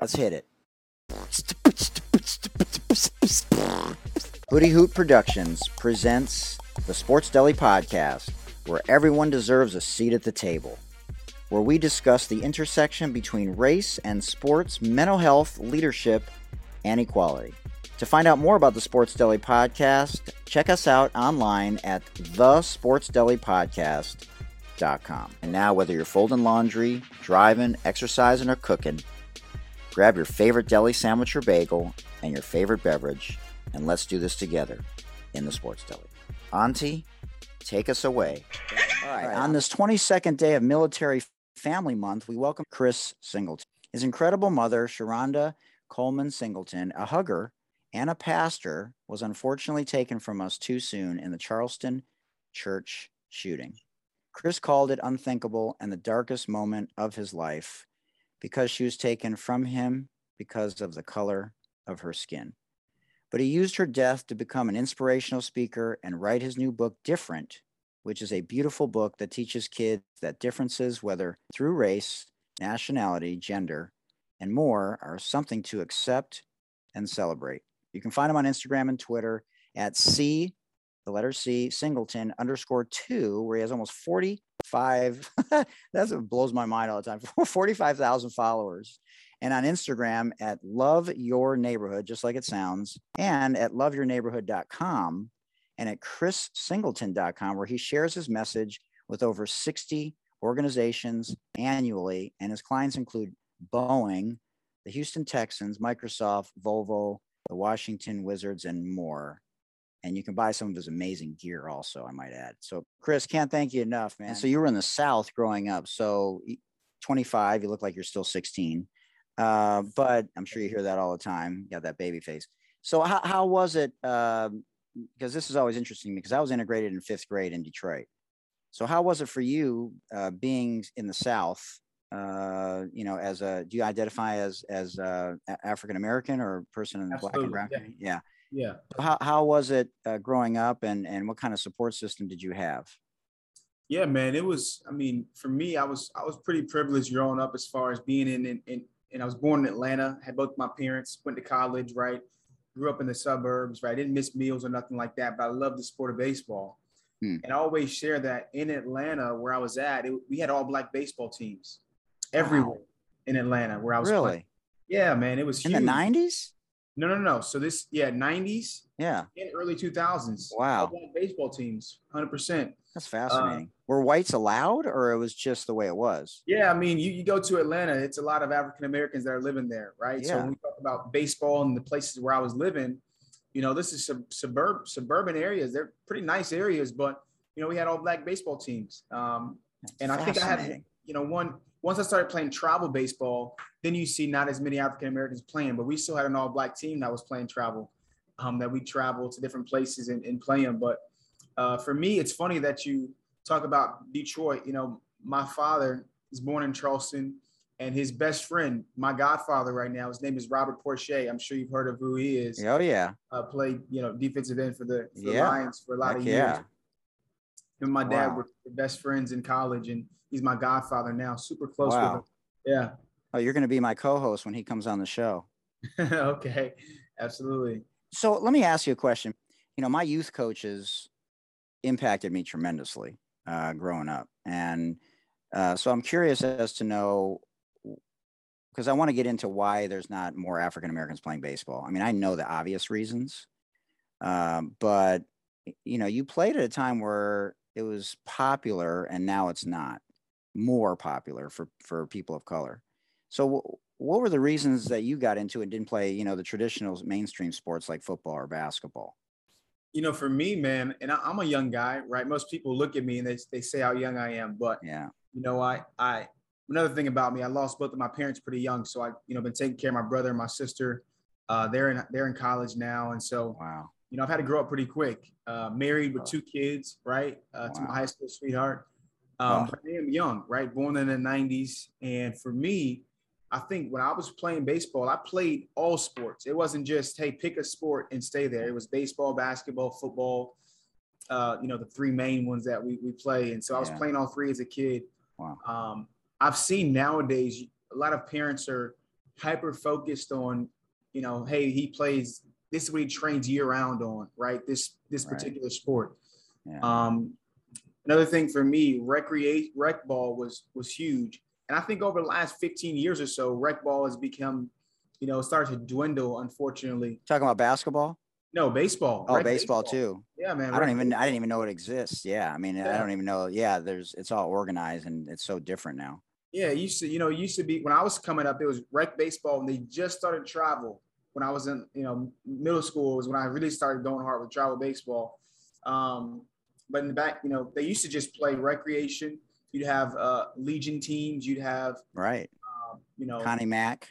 Let's hit it. Hootie Hoot Productions presents the Sports Deli Podcast, where everyone deserves a seat at the table. Where we discuss the intersection between race and sports, mental health, leadership, and equality. To find out more about the Sports Deli Podcast, check us out online at thesportsdelipodcast.com. And now, whether you're folding laundry, driving, exercising, or cooking, grab your favorite deli sandwich or bagel and your favorite beverage, and let's do this together in the Sports Deli. Auntie, take us away. All right. On this 22nd day of Military Family Month, we welcome Chris Singleton. His incredible mother, Sharonda Coleman Singleton, a hugger and a pastor, was unfortunately taken from us too soon in the Charleston church shooting. Chris called it unthinkable and the darkest moment of his life because she was taken from him because of the color of her skin. But he used her death to become an inspirational speaker and write his new book, Different, which is a beautiful book that teaches kids that differences, whether through race, nationality, gender, and more, are something to accept and celebrate. You can find him on Instagram and Twitter at C, the letter C, Singleton underscore two, where he has almost 45. That's what blows my mind all the time. 45,000 followers. And on Instagram at Love Your Neighborhood, just like it sounds, and at loveyourneighborhood.com and at chrissingleton.com, where he shares his message with over 60 organizations annually. And his clients include Boeing, the Houston Texans, Microsoft, Volvo, the Washington Wizards, and more. And you can buy some of his amazing gear also, I might add. So, Chris, can't thank you enough, man. So, you were in the South growing up. So, 25, you look like you're still 16. Uh, but I'm sure you hear that all the time. You got that baby face. So, how, how was it? Um, because this is always interesting because I was integrated in fifth grade in Detroit. So, how was it for you uh, being in the South uh, you know, as a, do you identify as, as uh, African American or person in the black and brown yeah. Yeah. Yeah. How, how was it uh, growing up and, and what kind of support system did you have? Yeah, man, it was, I mean, for me, I was, I was pretty privileged growing up as far as being in, in, in and I was born in Atlanta, had both my parents, went to college, right? Grew up in the suburbs, right? Didn't miss meals or nothing like that, but I love the sport of baseball. Hmm. And I always share that in Atlanta, where I was at, it, we had all black baseball teams everywhere wow. in Atlanta where I was really. Playing. Yeah, man, it was in huge. the '90s. No, no, no. So this, yeah, '90s. Yeah. Early 2000s. Wow. Baseball teams, 100. percent That's fascinating. Uh, Were whites allowed, or it was just the way it was? Yeah, I mean, you, you go to Atlanta, it's a lot of African Americans that are living there, right? Yeah. So when we talk about baseball and the places where I was living, you know, this is sub, suburb suburban areas. They're pretty nice areas, but you know, we had all black baseball teams. Um, and I think I had, you know, one once I started playing travel baseball, then you see not as many African Americans playing, but we still had an all black team that was playing travel, um, that we traveled to different places and, and play them. But uh, for me, it's funny that you talk about Detroit. You know, my father is born in Charleston, and his best friend, my godfather right now, his name is Robert Porcher. I'm sure you've heard of who he is. Oh yeah. Uh, played you know defensive end for the, for yeah. the Lions for a lot Heck of years. Yeah. And my dad Wow. were best friends in college, and he's my godfather now. Super close Wow. with him. Yeah. Oh, you're going to be my co-host when he comes on the show. okay, absolutely. So let me ask you a question. You know, my youth coaches impacted me tremendously uh, growing up, and uh, so I'm curious as to know because I want to get into why there's not more African Americans playing baseball. I mean, I know the obvious reasons, um, but you know, you played at a time where it was popular, and now it's not more popular for for people of color. So, what were the reasons that you got into it and didn't play, you know, the traditional mainstream sports like football or basketball? You know, for me, man, and I, I'm a young guy, right? Most people look at me and they, they say how young I am, but Yeah, you know, I I another thing about me, I lost both of my parents pretty young, so I you know been taking care of my brother and my sister. Uh, they're in they're in college now, and so wow, you know I've had to grow up pretty quick. Uh, married with two kids, right? Uh, To my high school sweetheart. Um. But I am young, right? Born in the '90s, and for me, I think when I was playing baseball, I played all sports. It wasn't just hey, pick a sport and stay there. It was baseball, basketball, football. Uh, you know, the three main ones that we we play, and so I was Yeah. playing all three as a kid. wow, Um, I've seen nowadays a lot of parents are hyper focused on, you know, hey, he plays. This is what he trains year round on, right? This this right. particular sport. Yeah. Um, another thing for me, recreate rec ball was was huge, and I think over the last 15 years or so, rec ball has become, you know, started to dwindle. Unfortunately, talking about basketball. No, baseball. Oh, baseball, baseball, too. Yeah, man. I don't even I didn't even know it exists. Yeah. I mean, yeah. I don't even know. Yeah, there's it's all organized and it's so different now. Yeah, used to, you know, it used to be when I was coming up, it was rec baseball and they just started travel. When I was in, you know, middle school was when I really started going hard with travel baseball. Um, but in the back, you know, they used to just play recreation. You'd have uh Legion teams, you'd have right, um, you know, Connie Mack.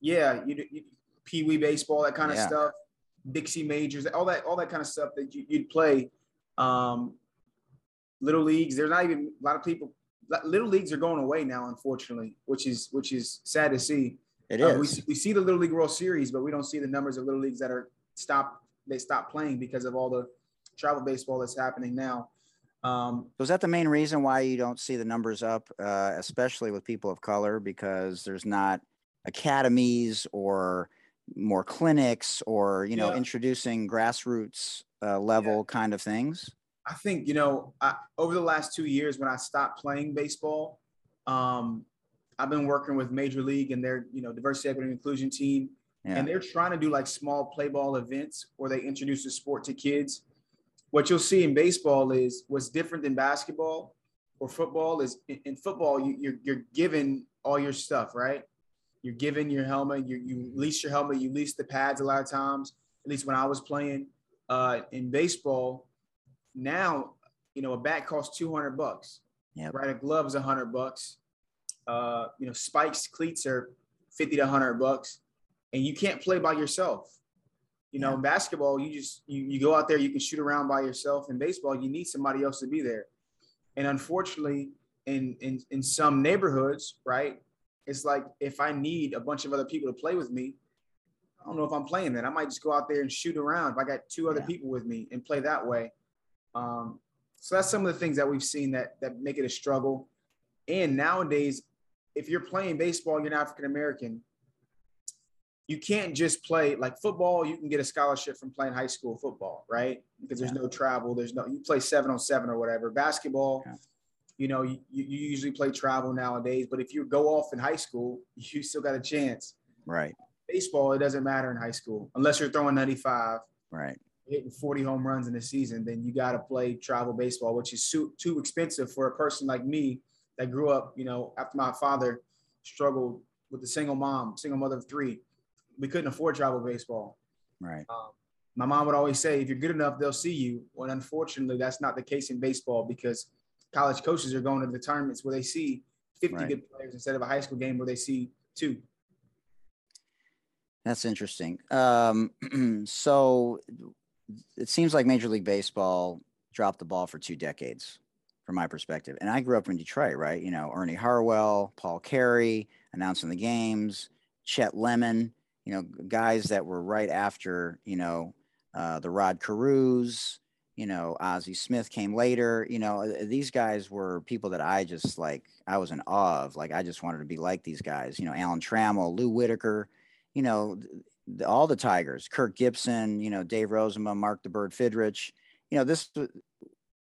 Yeah, you, you Pee Wee baseball, that kind of yeah. stuff. Dixie majors, all that, all that kind of stuff that you, would play. Um, little leagues. There's not even a lot of people. Little leagues are going away now, unfortunately, which is which is sad to see. It uh. We, we see the Little League World Series, but we don't see the numbers of little leagues that are stopped. They stop playing because of all the travel baseball that's happening now. Um, is that the main reason why you don't see the numbers up, uh, especially with people of color, because there's not academies or more clinics or you know yeah. introducing grassroots uh, level yeah. kind of things? I think you know I, over the last two years when I stopped playing baseball, um, I've been working with Major League and their you know diversity, equity, and inclusion team, yeah. and they're trying to do like small play ball events where they introduce the sport to kids. What you'll see in baseball is what's different than basketball or football is in, in football you, you're you're given all your stuff right you're given your helmet, you, you lease your helmet, you lease the pads a lot of times, at least when I was playing uh, in baseball. Now, you know, a bat costs 200 bucks, yep. right? A glove is 100 bucks. Uh, you know, spikes, cleats are 50 to 100 bucks, and you can't play by yourself. You know, yeah. basketball, you just you, you go out there, you can shoot around by yourself. In baseball, you need somebody else to be there. And unfortunately, in in in some neighborhoods, right, it's like if I need a bunch of other people to play with me, I don't know if I'm playing that. I might just go out there and shoot around if I got two other yeah. people with me and play that way. Um, so that's some of the things that we've seen that that make it a struggle. And nowadays, if you're playing baseball, you're an African American. You can't just play like football. You can get a scholarship from playing high school football, right? Because there's yeah. no travel. There's no you play seven on seven or whatever. Basketball, yeah you know, you, you usually play travel nowadays, but if you go off in high school, you still got a chance. Right. Baseball, it doesn't matter in high school unless you're throwing 95. Right. Hitting 40 home runs in a season, then you got to play travel baseball, which is too, too expensive for a person like me that grew up, you know, after my father struggled with a single mom, single mother of three. We couldn't afford travel baseball. Right. Um, my mom would always say, if you're good enough, they'll see you. Well, unfortunately, that's not the case in baseball because college coaches are going to the tournaments where they see 50 right. good players instead of a high school game where they see two. That's interesting. Um, so it seems like Major League Baseball dropped the ball for two decades, from my perspective. And I grew up in Detroit, right? You know, Ernie Harwell, Paul Carey announcing the games, Chet Lemon, you know, guys that were right after, you know, uh, the Rod Carews, you know, Ozzie Smith came later. You know, uh, these guys were people that I just like, I was in awe of. Like, I just wanted to be like these guys. You know, Alan Trammell, Lou Whitaker, you know, all the Tigers, Kirk Gibson, you know, Dave Rozema, Mark the Bird Fidrych. You know, this,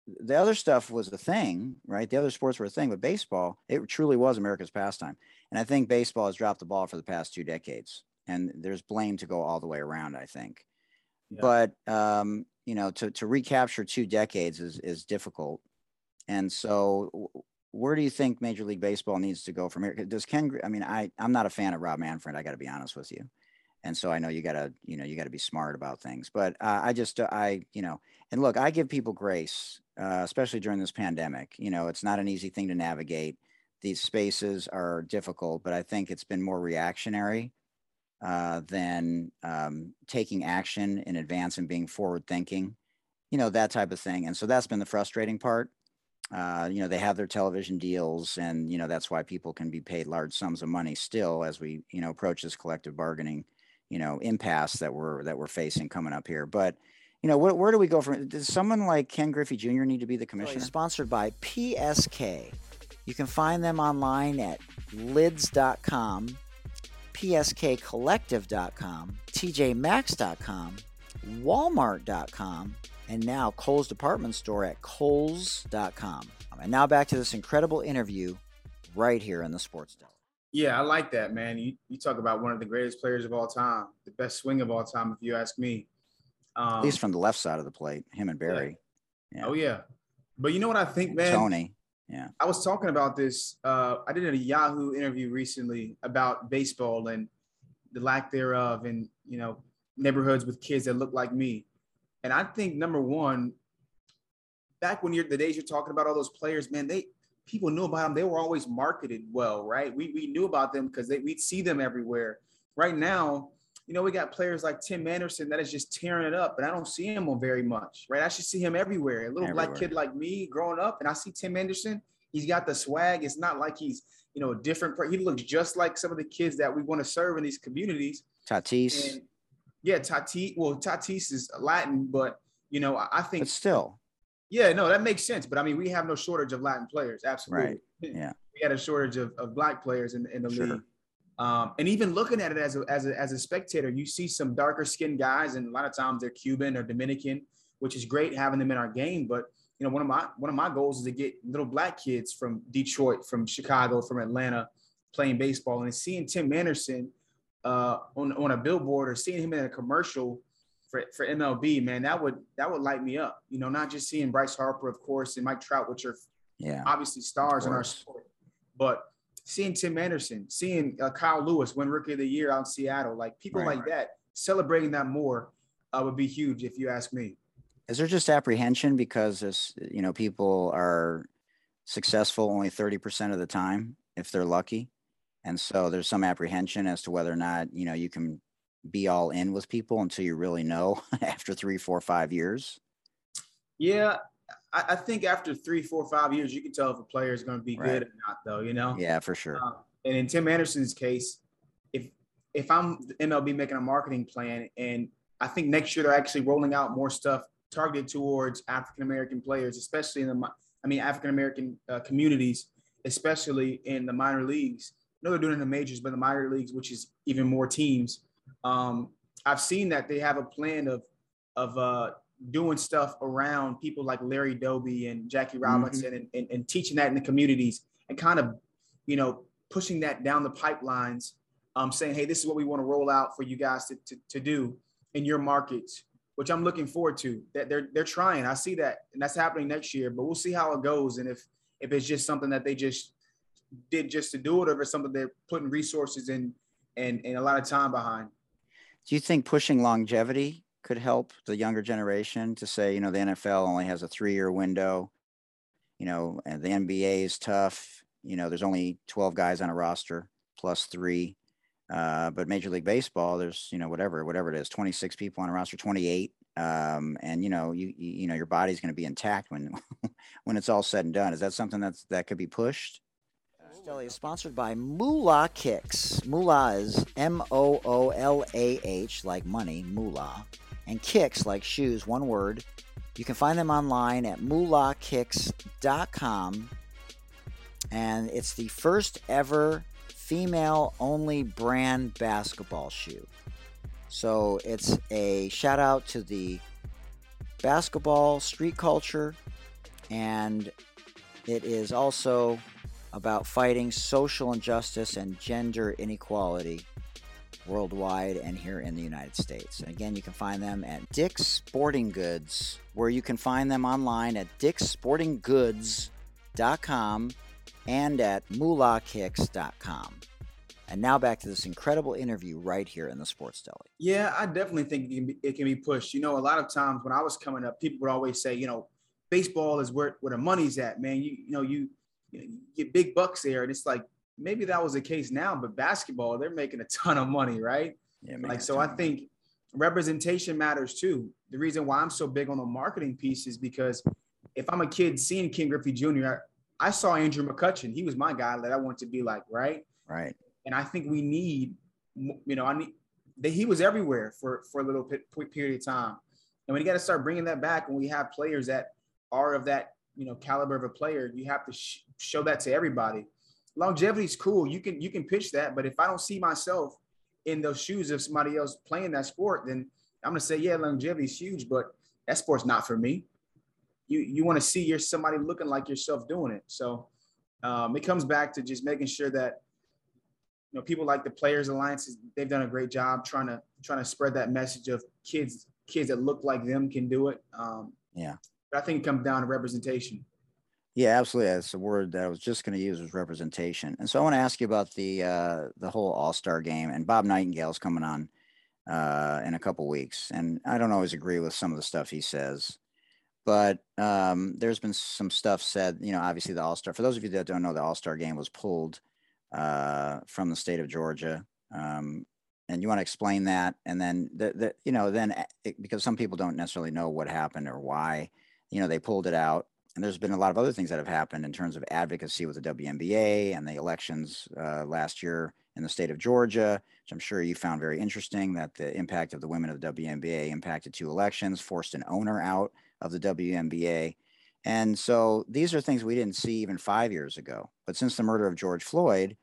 the other stuff was a thing, right? The other sports were a thing, but baseball, it truly was America's pastime. And I think baseball has dropped the ball for the past two decades. And there's blame to go all the way around, I think. Yeah. But um, you know to to recapture two decades is is difficult and so where do you think major league baseball needs to go from here does ken i mean i i'm not a fan of rob manfred i got to be honest with you and so i know you got to you know you got to be smart about things but uh, i just uh, i you know and look i give people grace uh, especially during this pandemic you know it's not an easy thing to navigate these spaces are difficult but i think it's been more reactionary uh, than um, taking action in advance and being forward thinking, you know, that type of thing. And so that's been the frustrating part. Uh, you know, they have their television deals, and you know that's why people can be paid large sums of money still as we you know approach this collective bargaining, you know, impasse that we're that we're facing coming up here. But you know, where, where do we go from? Does someone like Ken Griffey Jr. need to be the oh, commissioner? Sponsored by PSK. You can find them online at lids.com pskcollective.com, tjmax.com, walmart.com, and now Kohl's department store at kohls.com. And now back to this incredible interview right here in the Sports Deli. Yeah, I like that, man. You, you talk about one of the greatest players of all time, the best swing of all time, if you ask me. Um, At least from the left side of the plate, him and Barry. Yeah. yeah. Oh, yeah. But you know what I think, man? Tony. Yeah. I was talking about this. Uh, I did a Yahoo interview recently about baseball and the lack thereof and, you know, neighborhoods with kids that look like me. And I think number one, back when you're the days you're talking about all those players, man, they people knew about them. They were always marketed well, right? We we knew about them because we'd see them everywhere. Right now, you know, we got players like Tim Anderson that is just tearing it up, but I don't see him on very much, right? I should see him everywhere. A little everywhere. black kid like me growing up, and I see Tim Anderson. He's got the swag. It's not like he's, you know, a different. He looks just like some of the kids that we want to serve in these communities. Tatis. And yeah, Tatis. Well, Tatis is Latin, but you know, I think. But still. Yeah, no, that makes sense. But I mean, we have no shortage of Latin players. Absolutely. Right. Yeah. We had a shortage of, of black players in, in the sure. league. Um, and even looking at it as a, as a, as a spectator, you see some darker skinned guys, and a lot of times they're Cuban or Dominican, which is great having them in our game. But you know, one of my one of my goals is to get little black kids from Detroit, from Chicago, from Atlanta, playing baseball, and seeing Tim Anderson uh, on on a billboard or seeing him in a commercial for, for MLB, man, that would that would light me up. You know, not just seeing Bryce Harper, of course, and Mike Trout, which are yeah obviously stars in our sport, but seeing Tim Anderson, seeing uh, Kyle Lewis win Rookie of the Year out in Seattle, like people right. like that, celebrating that more uh, would be huge if you ask me. Is there just apprehension because this, you know, people are successful only 30% of the time if they're lucky? And so there's some apprehension as to whether or not, you know, you can be all in with people until you really know after three, four, five years. Yeah, I, I, think after three, four, five years, you can tell if a player is going to be right. good or not, though. You know. Yeah, for sure. Uh, and in Tim Anderson's case, if if I'm MLB making a marketing plan, and I think next year they're actually rolling out more stuff targeted towards African American players, especially in the I mean African American uh, communities, especially in the minor leagues. I know they're doing it in the majors, but the minor leagues, which is even more teams. Um, I've seen that they have a plan of of uh, doing stuff around people like Larry Doby and Jackie mm-hmm. Robinson mm-hmm. and, and, and, teaching that in the communities and kind of, you know, pushing that down the pipelines, um, saying, hey, this is what we want to roll out for you guys to, to, to do in your markets, which I'm looking forward to. That they're they're trying. I see that, and that's happening next year. But we'll see how it goes, and if if it's just something that they just did just to do it, or if it's something they're putting resources in and and a lot of time behind. Do you think pushing longevity could help the younger generation to say, you know, the NFL only has a three year window, you know, and the NBA is tough. You know, there's only 12 guys on a roster plus three. Uh, but Major League Baseball, there's, you know, whatever, whatever it is, 26 people on a roster, 28. Um, and you know, you, you, you know, your body's going to be intact when, when it's all said and done. Is that something that's, that could be pushed? Deli is sponsored by Moolah Kicks. Moolah is M O O L A H, like money, moolah and kicks like shoes, one word. You can find them online at moolahkicks.com. And it's the first ever female only brand basketball shoe. So it's a shout out to the basketball street culture, and it is also about fighting social injustice and gender inequality worldwide and here in the United States. And again, you can find them at Dick's Sporting Goods, where you can find them online at dicksportinggoods.com and at moolahkicks.com. And now back to this incredible interview right here in the Sports Deli. Yeah, I definitely think it can be, it can be pushed. You know, a lot of times when I was coming up, people would always say, you know, baseball is where, where the money's at, man. You, you know, you, you get big bucks there. And it's like, maybe that was the case now, but basketball, they're making a ton of money, right? Yeah, like so I think representation matters too. The reason why I'm so big on the marketing piece is because if I'm a kid seeing Ken Griffey Jr., I saw Andrew McCutchen. He was my guy that I want to be like, right? Right. And I think we need, you know, I need that he was everywhere for for a little period of time. And we got to start bringing that back when we have players that are of that, you know, caliber of a player. You have to sh- show that to everybody longevity is cool. You can you can pitch that, but if I don't see myself in those shoes of somebody else playing that sport, then I'm gonna say, yeah, longevity is huge, but that sport's not for me. You you want to see your somebody looking like yourself doing it. So um, it comes back to just making sure that you know people like the Players Alliances they've done a great job trying to trying to spread that message of kids kids that look like them can do it. Um, yeah, I think it comes down to representation. Yeah, absolutely. That's a word that I was just going to use was representation. And so I want to ask you about the uh, the whole All Star game. And Bob Nightingale's coming on uh, in a couple weeks, and I don't always agree with some of the stuff he says, but um, there's been some stuff said. You know, obviously the All Star. For those of you that don't know, the All Star game was pulled uh, from the state of Georgia. Um, and you want to explain that, and then the, the you know then it, eh, because some people don't necessarily know what happened or why, you know, they pulled it out and there's been a lot of other things that have happened in terms of advocacy with the WNBA and the elections uh, last year in the state of Georgia, which I'm sure you found very interesting that the impact of the women of the WNBA impacted two elections, forced an owner out of the WNBA. And so these are things we didn't see even five years ago. But since the murder of George Floyd,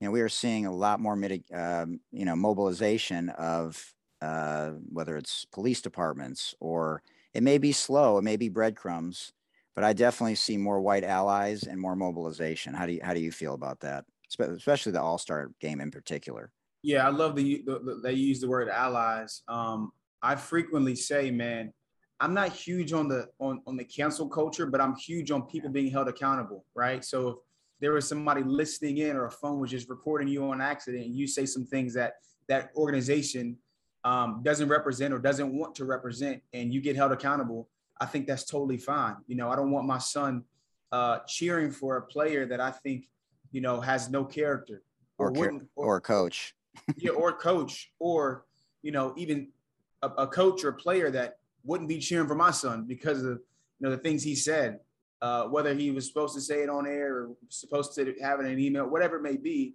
you know, we are seeing a lot more, mitig- um, you know, mobilization of uh, whether it's police departments or it may be slow, it may be breadcrumbs, but I definitely see more white allies and more mobilization. How do you how do you feel about that, especially the All Star game in particular? Yeah, I love the, the, the they use the word allies. Um, I frequently say, man, I'm not huge on the on on the cancel culture, but I'm huge on people being held accountable, right? So if there was somebody listening in or a phone was just recording you on accident and you say some things that that organization um, doesn't represent or doesn't want to represent and you get held accountable I think that's totally fine. You know, I don't want my son uh, cheering for a player that I think, you know, has no character or or, or, or coach. yeah, or coach, or you know, even a, a, coach or player that wouldn't be cheering for my son because of you know the things he said, uh, whether he was supposed to say it on air or supposed to have it in an email, whatever it may be.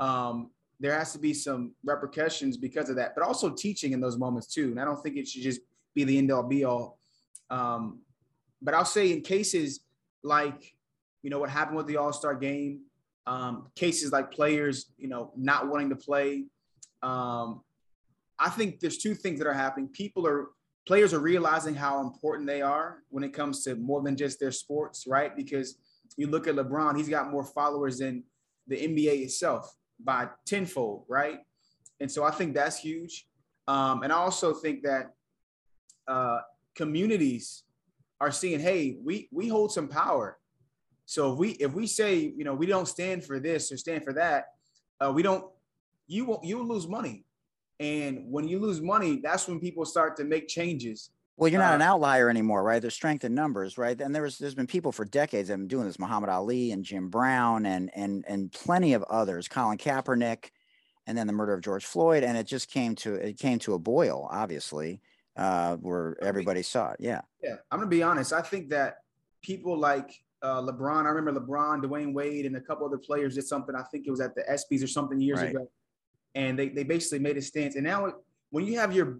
Um, there has to be some repercussions because of that, but also teaching in those moments too. And I don't think it should just be the end all be all um, but I'll say in cases like, you know, what happened with the All Star game, um, cases like players, you know, not wanting to play. Um, I think there's two things that are happening. People are, players are realizing how important they are when it comes to more than just their sports, right? Because you look at LeBron, he's got more followers than the NBA itself by tenfold, right? And so I think that's huge. Um, and I also think that uh, communities are seeing, hey, we we hold some power. So if we if we say, you know, we don't stand for this or stand for that, uh, we don't. You won't. you will lose money, and when you lose money, that's when people start to make changes. Well, you're not uh, an outlier anymore, right? There's strength in numbers, right? And there's there's been people for decades that have been doing this, Muhammad Ali and Jim Brown and and and plenty of others, Colin Kaepernick, and then the murder of George Floyd, and it just came to it came to a boil, obviously uh, where everybody saw it. Yeah. Yeah. I'm going to be honest. I think that people like uh, LeBron, I remember LeBron, Dwyane Wade, and a couple other players did something. I think it was at the ESPYs or something years right. ago. And they, they basically made a stance. And now, when you have your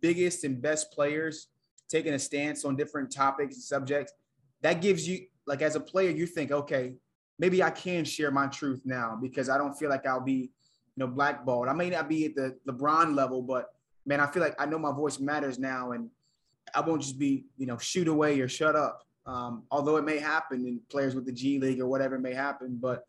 biggest and best players taking a stance on different topics and subjects, that gives you, like, as a player, you think, okay, maybe I can share my truth now because I don't feel like I'll be, you know, blackballed. I may not be at the LeBron level, but man, I feel like I know my voice matters now, and I won't just be, you know, shoot away or shut up. Um, although it may happen in players with the G League or whatever may happen, but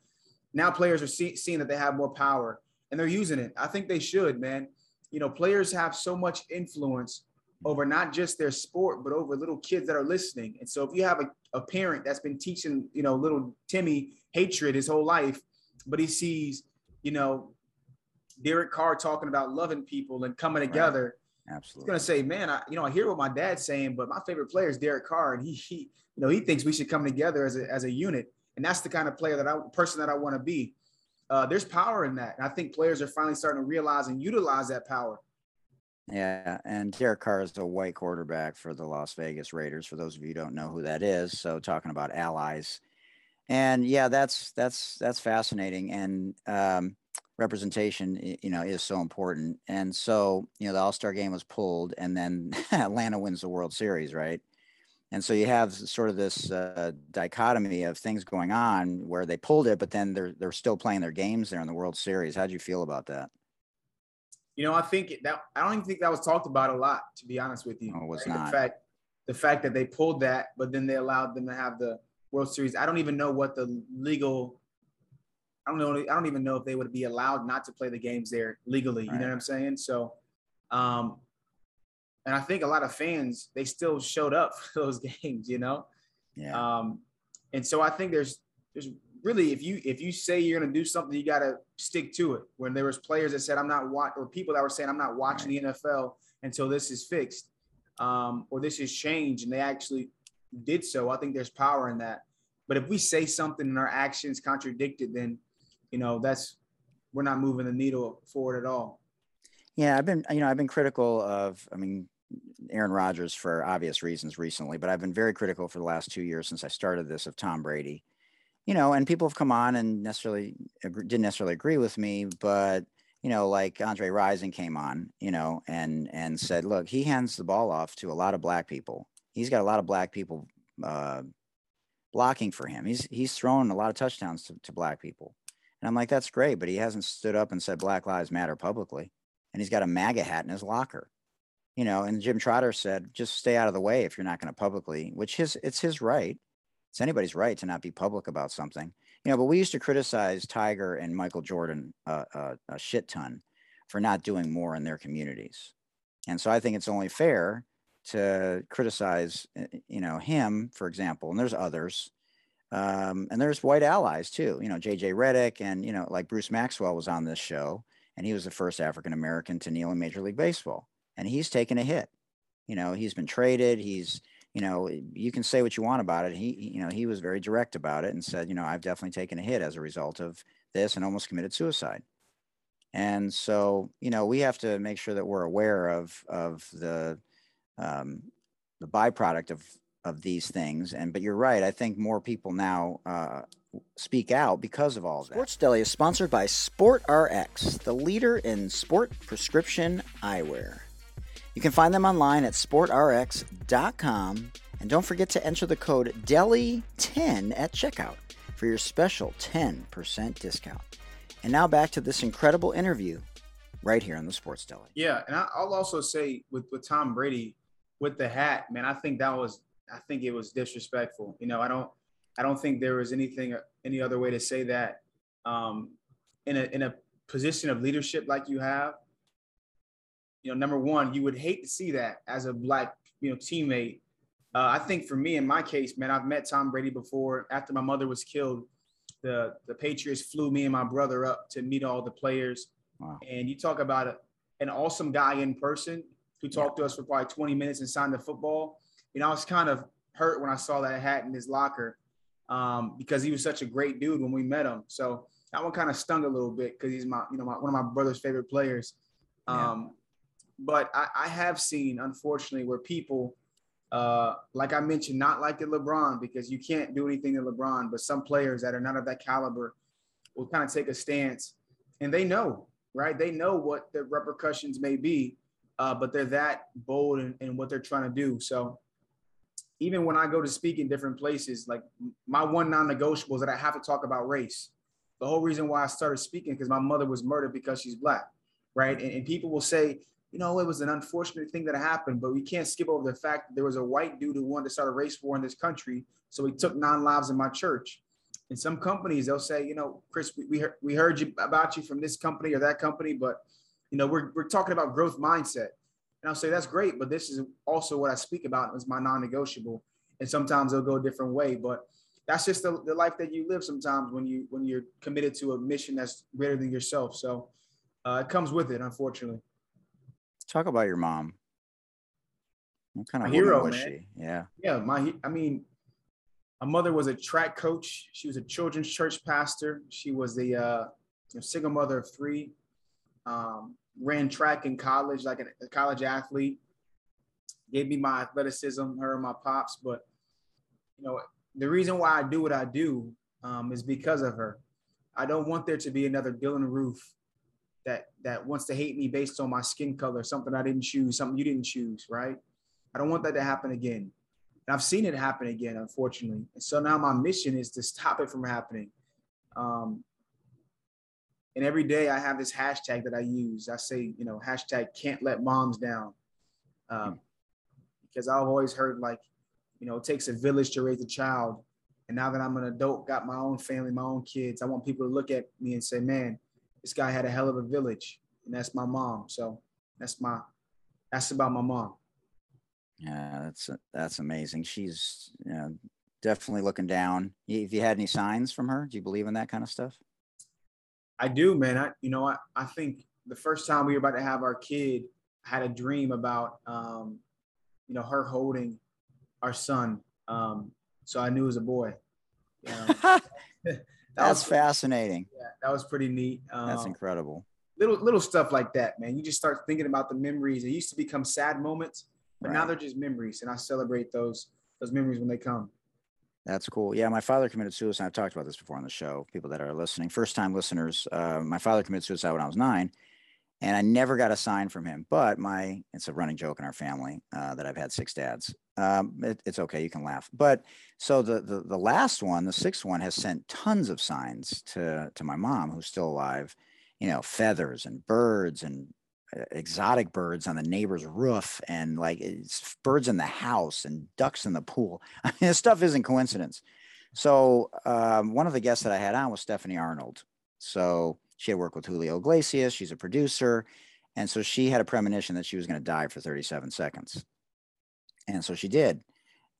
now players are see, seeing that they have more power and they're using it. I think they should, man. You know, players have so much influence over not just their sport, but over little kids that are listening. And so if you have a, a parent that's been teaching, you know, little Timmy hatred his whole life, but he sees, you know, Derek Carr talking about loving people and coming together. Right. Absolutely. He's gonna say, man, I, you know, I hear what my dad's saying, but my favorite player is Derek Carr, and he, he, you know, he thinks we should come together as a as a unit, and that's the kind of player that I person that I want to be. Uh, there's power in that, and I think players are finally starting to realize and utilize that power. Yeah, and Derek Carr is a white quarterback for the Las Vegas Raiders. For those of you don't know who that is, so talking about allies, and yeah, that's that's that's fascinating. And um, representation you know is so important and so you know the all-star game was pulled and then atlanta wins the world series right and so you have sort of this uh, dichotomy of things going on where they pulled it but then they're they're still playing their games there in the world series how do you feel about that You know, I think that I don't even think that was talked about a lot, to be honest with you. No, it was right? not. The fact, the fact that they pulled that, but then they allowed them to have the World Series. I don't even know what the legal. I don't know. I don't even know if they would be allowed not to play the games there legally. Right. You know what I'm saying? So, um, and I think a lot of fans they still showed up for those games. You know. Yeah. Um, and so I think there's there's really if you if you say you're going to do something you got to stick to it when there was players that said i'm not watch or people that were saying i'm not watching right. the nfl until this is fixed um, or this is changed and they actually did so i think there's power in that but if we say something and our actions contradicted then you know that's we're not moving the needle forward at all yeah i've been you know i've been critical of i mean Aaron Rodgers for obvious reasons recently, but I've been very critical for the last two years since I started this of Tom Brady you know, and people have come on and necessarily didn't necessarily agree with me, but you know, like Andre Rison came on, you know, and and said, look, he hands the ball off to a lot of black people. He's got a lot of black people uh, blocking for him. He's he's thrown a lot of touchdowns to, to black people, and I'm like, that's great, but he hasn't stood up and said Black Lives Matter publicly, and he's got a MAGA hat in his locker, you know. And Jim Trotter said, just stay out of the way if you're not going to publicly, which his it's his right it's anybody's right to not be public about something, you know. But we used to criticize Tiger and Michael Jordan uh, uh, a shit ton for not doing more in their communities, and so I think it's only fair to criticize, uh, you know, him, for example. And there's others, um, and there's white allies too. You know, JJ Redick, and you know, like Bruce Maxwell was on this show, and he was the first African American to kneel in Major League Baseball, and he's taken a hit. You know, he's been traded. He's you know, you can say what you want about it. He, you know, he was very direct about it and said, you know, I've definitely taken a hit as a result of this and almost committed suicide. And so, you know, we have to make sure that we're aware of of the um, the byproduct of of these things. And but you're right. I think more people now uh, speak out because of all of that. Sports Deli is sponsored by Sport RX, the leader in sport prescription eyewear. You can find them online at sportrx.com. And don't forget to enter the code DELI10 at checkout for your special 10% discount. And now back to this incredible interview right here on the Sports Deli. Yeah, and I'll also say with, with Tom Brady with the hat, man, I think that was I think it was disrespectful. You know, I don't I don't think there was anything any other way to say that um, in a in a position of leadership like you have you know, number one, you would hate to see that as a black, you know, teammate. Uh, I think for me, in my case, man, I've met Tom Brady before. After my mother was killed, the the Patriots flew me and my brother up to meet all the players. Wow. And you talk about a, an awesome guy in person who talked yeah. to us for probably 20 minutes and signed the football. You know, I was kind of hurt when I saw that hat in his locker um, because he was such a great dude when we met him. So that one kind of stung a little bit because he's my, you know, my, one of my brother's favorite players. Um, but I, I have seen, unfortunately, where people, uh, like I mentioned, not like the LeBron, because you can't do anything to LeBron, but some players that are not of that caliber will kind of take a stance and they know, right? They know what the repercussions may be, uh, but they're that bold in, in what they're trying to do. So even when I go to speak in different places, like my one non-negotiable is that I have to talk about race. The whole reason why I started speaking because my mother was murdered because she's black, right? And, and, people will say, you know, it was an unfortunate thing that happened, but we can't skip over the fact that there was a white dude who wanted to start a race war in this country. So he took nine lives in my church. In some companies, they'll say, you know, Chris, we, we, heard, we heard you about you from this company or that company, but, you know, we're, we're talking about growth mindset. And I'll say, that's great, but this is also what I speak about is my non-negotiable. And sometimes it'll go a different way, but that's just the, the life that you live sometimes when you, when you're committed to a mission that's greater than yourself. So uh, it comes with it, unfortunately. Talk about your mom. What kind of hero was man. she? Yeah. Yeah, my I mean, my mother was a track coach. She was a children's church pastor. She was the uh, you know, single mother of three. Um, ran track in college, like a, college athlete. Gave me my athleticism, her and my pops. But you know, the reason why I do what I do um, is because of her. I don't want there to be another Dylann Roof that that wants to hate me based on my skin color, something I didn't choose, something you didn't choose, right? I don't want that to happen again. And I've seen it happen again, unfortunately. And so now my mission is to stop it from happening. Um, and every day I have this hashtag that I use. I say, you know, hashtag can't let moms down. Um, because I've always heard like, you know, it takes a village to raise a child. And now that I'm an adult, got my own family, my own kids, I want people to look at me and say, man, this guy had a hell of a village. And that's my mom. So that's my, that's about my mom. Yeah, that's that's amazing. She's you know, definitely looking down. Have you had any signs from her? Do you believe in that kind of stuff? I do, man. I you know I I think the first time we were about to have our kid, I had a dream about um, you know her holding our son. Um, so I knew it was a boy. You know? that That's was, fascinating. Yeah, that was pretty neat. Um, That's incredible. Little little stuff like that, man. You just start thinking about the memories. It used to become sad moments, but right. now they're just memories, and I celebrate those those memories when they come. That's cool. Yeah, my father committed suicide. I've talked about this before on the show. People that are listening, first time listeners. Uh, my father committed suicide when I was nine, and I never got a sign from him. But my it's a running joke in our family uh, that I've had six dads. Um, it, it's okay, you can laugh. But so the, the the last one, the sixth one, has sent tons of signs to to my mom, who's still alive. You know, feathers and birds and exotic birds on the neighbor's roof and like birds in the house and ducks in the pool. I mean, this stuff isn't coincidence. So um, one of the guests that I had on was Stephanie Arnold. So she had worked with Julio Iglesias. She's a producer. And so she had a premonition that she was going to die for 37 seconds. And so she did.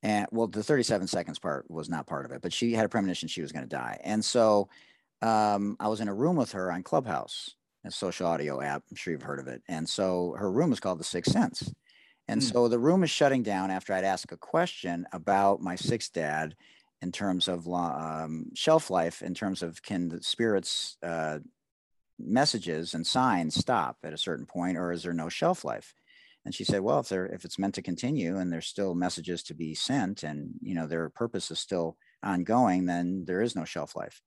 And well, the 37 seconds part was not part of it, but she had a premonition she was going to die. And so um, I was in a room with her on Clubhouse a social audio app. I'm sure you've heard of it. And so her room is called the Sixth Sense. And mm. so the room is shutting down after I'd ask a question about my sixth dad in terms of um, shelf life, in terms of can the spirits uh, messages and signs stop at a certain point, or is there no shelf life? And she said, well, if they're if it's meant to continue and there's still messages to be sent, and you know their purpose is still ongoing, then there is no shelf life.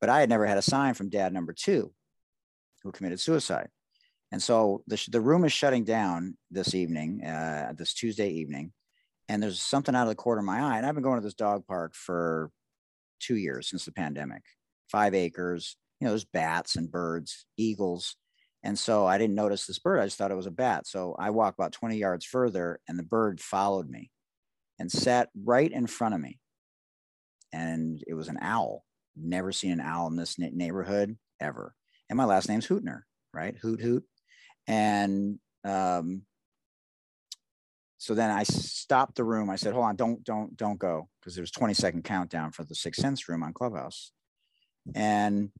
But I had never had a sign from dad number two who committed suicide. And so the, the room is shutting down this evening, uh, this Tuesday evening. And there's something out of the corner of my eye. And I've been going to this dog park for two years since the pandemic, five acres. You know, there's bats and birds, eagles. And so I didn't notice this bird. I just thought it was a bat. So I walked about 20 yards further and the bird followed me and sat right in front of me. And it was an owl. Never seen an owl in this neighborhood ever and my last name's Hootner, right? Hoot Hoot. And um, so then I stopped the room. I said, hold on, don't, don't, don't go. Because there was 20 second countdown for the Sixth Sense room on Clubhouse. And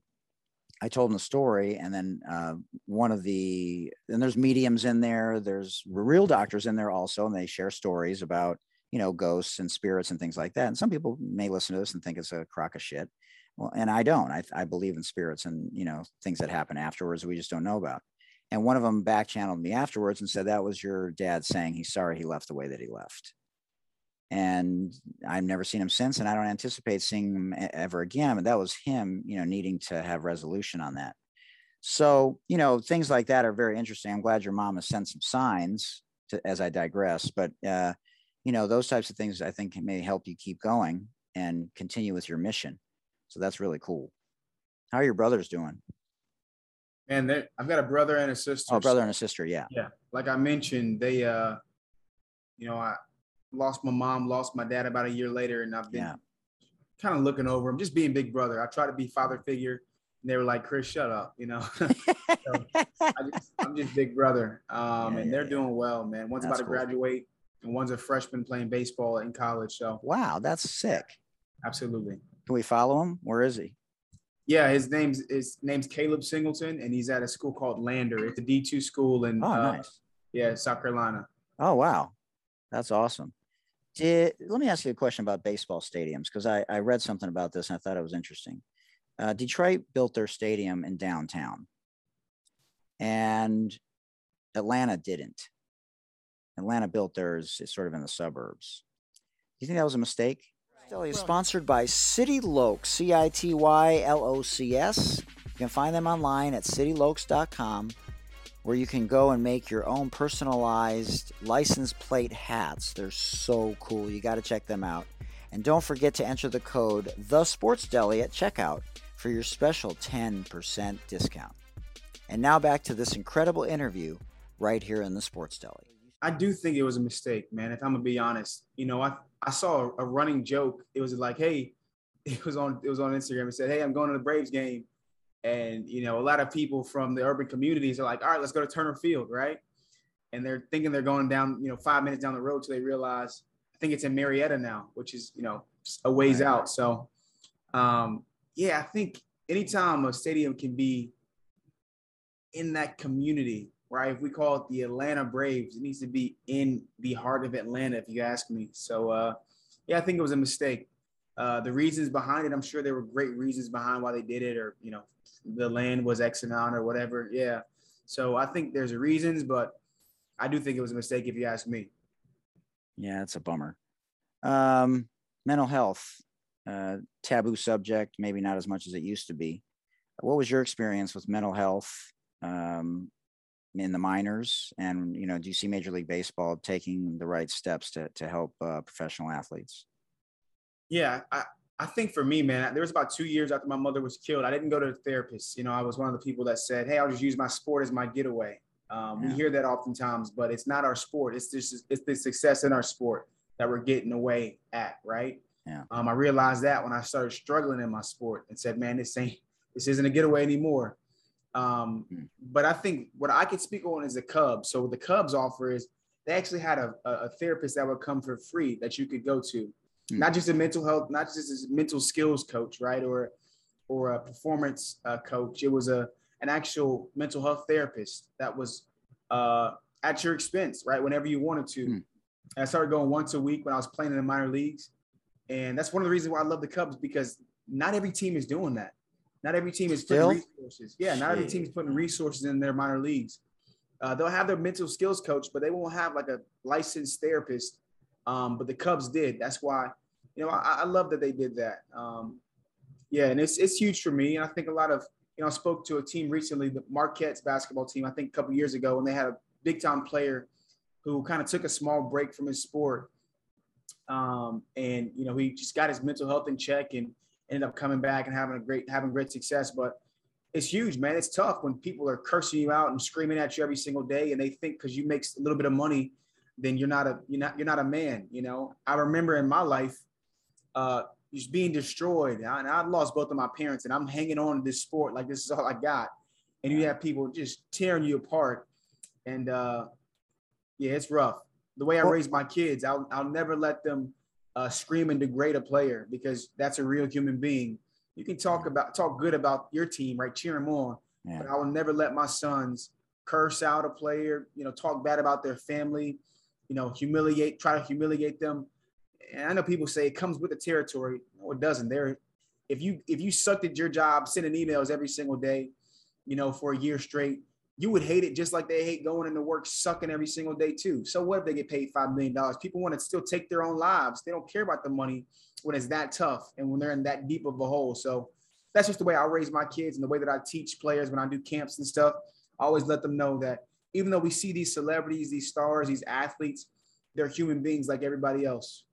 I told him the story. And then uh, one of the, and there's mediums in there, there's real doctors in there also, and they share stories about, you know, ghosts and spirits and things like that. And some people may listen to this and think it's a crock of shit. Well, and I don't. I, I believe in spirits and you know things that happen afterwards we just don't know about. And one of them back channeled me afterwards and said that was your dad saying he's sorry he left the way that he left. And I've never seen him since, and I don't anticipate seeing him ever again. But that was him, you know, needing to have resolution on that. So, you know, things like that are very interesting. I'm glad your mom has sent some signs to, as I digress, but uh, you know, those types of things I think may help you keep going and continue with your mission. So that's really cool. How are your brothers doing? And I've got a brother and a sister. Oh, brother and a sister, yeah. Yeah. Like I mentioned, they uh you know, I lost my mom, lost my dad about a year later, and I've been yeah. kind of looking over them, just being big brother. I try to be father figure. And they were like, Chris, shut up, you know. so I am just big brother. Um, yeah, and they're doing well, man. One's that's about to cool. graduate and one's a freshman playing baseball in college. So wow, that's sick. Absolutely. Can we follow him? Where is he? Yeah, his name's his name's Caleb Singleton, and he's at a school called Lander. It's a D two school in oh, uh, nice. yeah, South Carolina. Oh wow, that's awesome. Did let me ask you a question about baseball stadiums because I, I read something about this and I thought it was interesting. Uh, Detroit built their stadium in downtown, and Atlanta didn't. Atlanta built theirs sort of in the suburbs. Do you think that was a mistake? Deli is sponsored by City Locs, C I T Y L O C S. You can find them online at citylocs.com where you can go and make your own personalized license plate hats. They're so cool. You got to check them out. And don't forget to enter the code The Sports Deli at checkout for your special 10% discount. And now back to this incredible interview right here in the Sports Deli. I do think it was a mistake, man. If I'm gonna be honest, you know, I I saw a running joke. It was like, hey, it was on it was on Instagram. It said, hey, I'm going to the Braves game, and you know, a lot of people from the urban communities are like, all right, let's go to Turner Field, right? And they're thinking they're going down, you know, five minutes down the road, so they realize I think it's in Marietta now, which is you know a ways right. out. So, um, yeah, I think anytime a stadium can be in that community, right? If we call it the Atlanta Braves, it needs to be in the heart of Atlanta, if you ask me. So, uh, yeah, I think it was a mistake. Uh, the reasons behind it, I'm sure there were great reasons behind why they did it, or you know, the land was X amount or whatever. Yeah. So I think there's reasons, but I do think it was a mistake if you ask me. Yeah, it's a bummer. Um, mental health, uh, taboo subject, maybe not as much as it used to be. What was your experience with mental health um, in the minors? And you know, do you see Major League Baseball taking the right steps to to help uh, professional athletes? Yeah, I, I think for me, man, there was about two years after my mother was killed. I didn't go to a therapist. You know, I was one of the people that said, "Hey, I'll just use my sport as my getaway." Um, yeah. We hear that oftentimes, but it's not our sport. It's just it's the success in our sport that we're getting away at, right? Yeah. Um, I realized that when I started struggling in my sport and said, man, this ain't, this isn't a getaway anymore. Um, mm. But I think what I could speak on is the Cubs. So what the Cubs offer is they actually had a, a therapist that would come for free that you could go to, mm. not just a mental health, not just a mental skills coach, right, or or a performance uh, coach. It was a an actual mental health therapist that was uh, at your expense, right, whenever you wanted to. Mm. I started going once a week when I was playing in the minor leagues. And that's one of the reasons why I love the Cubs because not every team is doing that. Not every team is putting resources. Yeah, not every team is putting resources in their minor leagues. Uh, they'll have their mental skills coach, but they won't have like a licensed therapist. Um, but the Cubs did. That's why, you know, I, I love that they did that. Um, yeah, and it's it's huge for me. And I think a lot of, you know, I spoke to a team recently, the Marquette's basketball team, I think a couple years ago, and they had a big time player who kind of took a small break from his sport um, and you know, he just got his mental health in check and ended up coming back and having a great having great success. But it's huge, man. It's tough when people are cursing you out and screaming at you every single day, and they think because you make a little bit of money, then you're not a you're not you're not a man. You know, I remember in my life, uh, just being destroyed, and I, and I lost both of my parents, and I'm hanging on to this sport like this is all I got, and you have people just tearing you apart, and uh, yeah, it's rough the way I raise my kids, I'll I'll never let them uh, scream and degrade a player because that's a real human being. You can talk about talk good about your team, right? Cheer them on, yeah. but I will never let my sons curse out a player. You know, talk bad about their family. You know, humiliate, try to humiliate them. And I know people say it comes with the territory. No, it doesn't. There, if you if you sucked at your job, sending emails every single day, you know, for a year straight, you would hate it just like they hate going into work sucking every single day too. So what if they get paid five million dollars? People want to still take their own lives. They don't care about the money when it's that tough and when they're in that deep of a hole. So that's just the way I raise my kids and the way that I teach players when I do camps and stuff. I always let them know that even though we see these celebrities, these stars, these athletes, they're human beings like everybody else.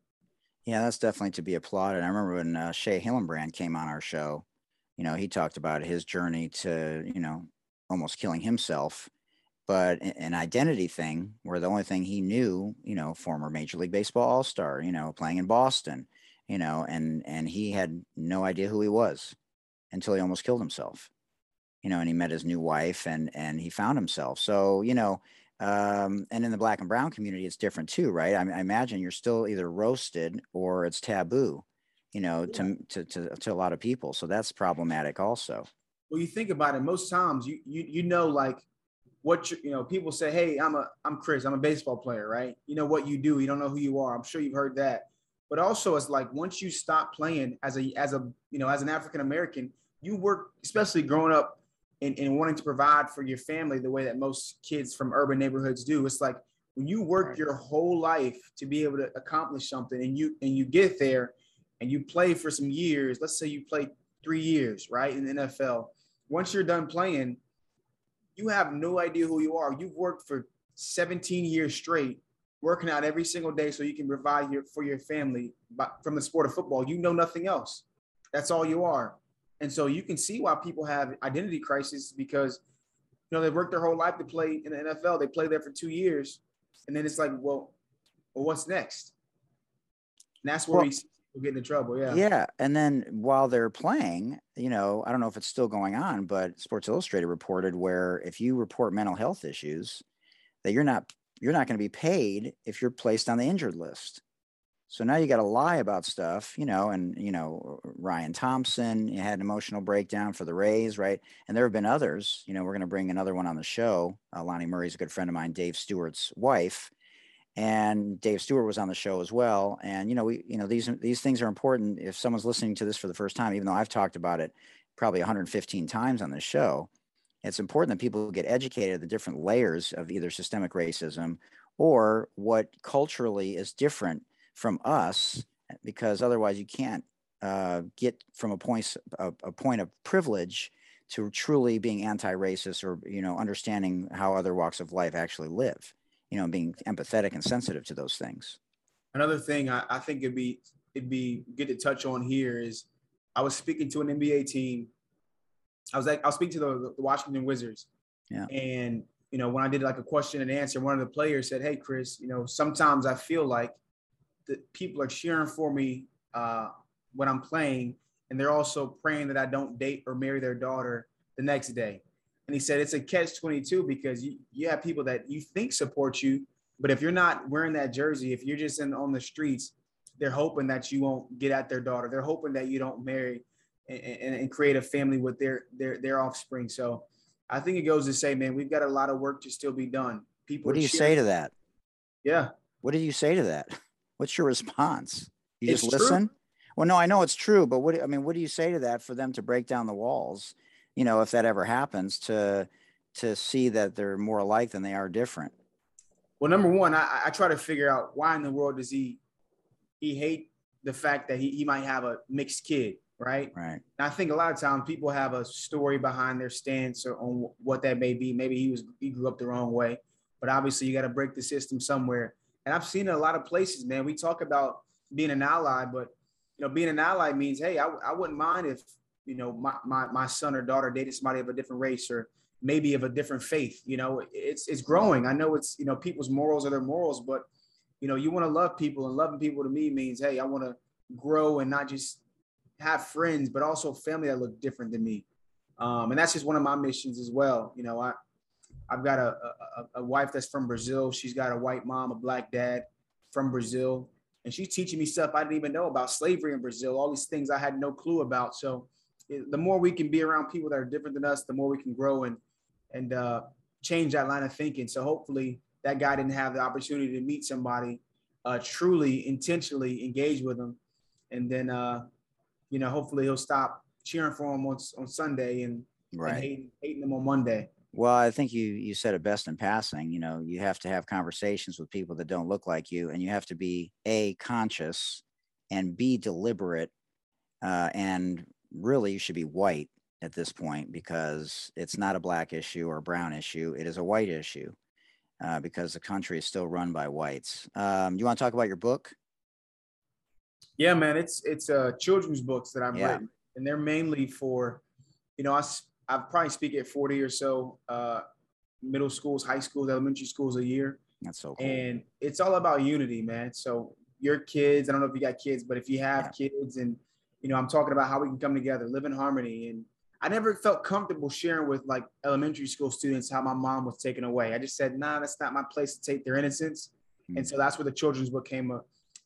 Yeah, that's definitely to be applauded. I remember when uh, Shea Hillenbrand came on our show. You know, he talked about his journey to you know almost killing himself but an identity thing where the only thing he knew, you know, former Major League Baseball All Star, you know, playing in Boston, you know, and and he had no idea who he was until he almost killed himself, you know, and he met his new wife and and he found himself. So you know, um, and in the Black and Brown community, it's different too, right? I, I imagine you're still either roasted or it's taboo, you know, yeah. to, to to to a lot of people. So that's problematic also well, you think about it, most times you you you know like what you, you know people say, hey, I'm a I'm Chris, I'm a baseball player, right? You know what you do, you don't know who you are. I'm sure you've heard that. But also, it's like once you stop playing as a as a you know as an African American, you work, especially growing up and, and wanting to provide for your family the way that most kids from urban neighborhoods do. It's like when you work your whole life to be able to accomplish something and you and you get there and you play for some years let's say you play three years right in the nfl once you're done playing, you have no idea who you are. You've worked for 17 years straight, working out every single day so you can provide your, for your family but from the sport of football. You know nothing else. That's all you are. And so you can see why people have identity crisis because you know they've worked their whole life to play in the NFL. They play there for two years, and then it's like, well, well what's next? And that's where well, we get into trouble. Yeah. Yeah. And then while they're playing, you know, I don't know if it's still going on, but Sports Illustrated reported where if you report mental health issues, that you're not you're not going to be paid if you're placed on the injured list. So now you got to lie about stuff, you know, and you know Ryan Thompson had an emotional breakdown for the Rays, right? And there have been others. You know, we're going to bring another one on the show. Uh, Lonnie Murray's a good friend of mine, Dave Stewart's wife, and Dave Stewart was on the show as well. And you know, we you know these these things are important. If someone's listening to this for the first time, even though I've talked about it probably 115 times on this show, it's important that people get educated at the different layers of either systemic racism or what culturally is different from us because otherwise you can't uh, get from a point a, a point of privilege to truly being anti-racist or you know understanding how other walks of life actually live you know being empathetic and sensitive to those things. Another thing I, I think it'd be it'd be good to touch on here is i was speaking to an nba team. I was like I'll speak to the, the washington wizards. Yeah. And you know when i did like a question and answer one of the players said hey chris you know sometimes i feel like that people are cheering for me uh, when I'm playing, and they're also praying that I don't date or marry their daughter the next day. And he said it's a catch 22 because you, you have people that you think support you, but if you're not wearing that jersey, if you're just in on the streets, they're hoping that you won't get at their daughter. They're hoping that you don't marry and, and, and create a family with their their their offspring. So I think it goes to say, man, we've got a lot of work to still be done. People. What do you say to that? Yeah. What do you say to that? What's your response? You it's just listen? True. Well, no, I know it's true, but what I mean, what do you say to that for them to break down the walls? You know, if that ever happens, to to see that they're more alike than they are different. Well, number one, I, I try to figure out why in the world does he he hate the fact that he, he might have a mixed kid, right? Right. And I think a lot of times people have a story behind their stance or on what that may be. Maybe he was he grew up the wrong way, but obviously you got to break the system somewhere. And I've seen it a lot of places, man. We talk about being an ally, but you know, being an ally means, hey, I, I wouldn't mind if you know my, my my son or daughter dated somebody of a different race or maybe of a different faith. You know, it's it's growing. I know it's you know people's morals are their morals, but you know, you want to love people, and loving people to me means, hey, I want to grow and not just have friends, but also family that look different than me. Um, and that's just one of my missions as well. You know, I I've got a, a, a wife that's from Brazil. She's got a white mom, a black dad from Brazil, and she's teaching me stuff I didn't even know about slavery in Brazil. All these things I had no clue about. So the more we can be around people that are different than us, the more we can grow and and uh, change that line of thinking. So hopefully that guy didn't have the opportunity to meet somebody uh, truly intentionally engage with them, and then uh, you know hopefully he'll stop cheering for him on, on Sunday and, right. and hating, hating them on Monday. Well, I think you you said it best in passing. You know, you have to have conversations with people that don't look like you, and you have to be a conscious and be deliberate. Uh, and really, you should be white at this point because it's not a black issue or a brown issue; it is a white issue uh, because the country is still run by whites. Um, you want to talk about your book? Yeah, man, it's it's uh, children's books that I've yeah. written, and they're mainly for, you know, I I probably speak at 40 or so uh, middle schools, high schools, elementary schools a year. That's so cool. And it's all about unity, man. So your kids, I don't know if you got kids, but if you have yeah. kids and you know, I'm talking about how we can come together, live in harmony. And I never felt comfortable sharing with like elementary school students how my mom was taken away. I just said, nah, that's not my place to take their innocence. Mm-hmm. And so that's where the children's book came, uh,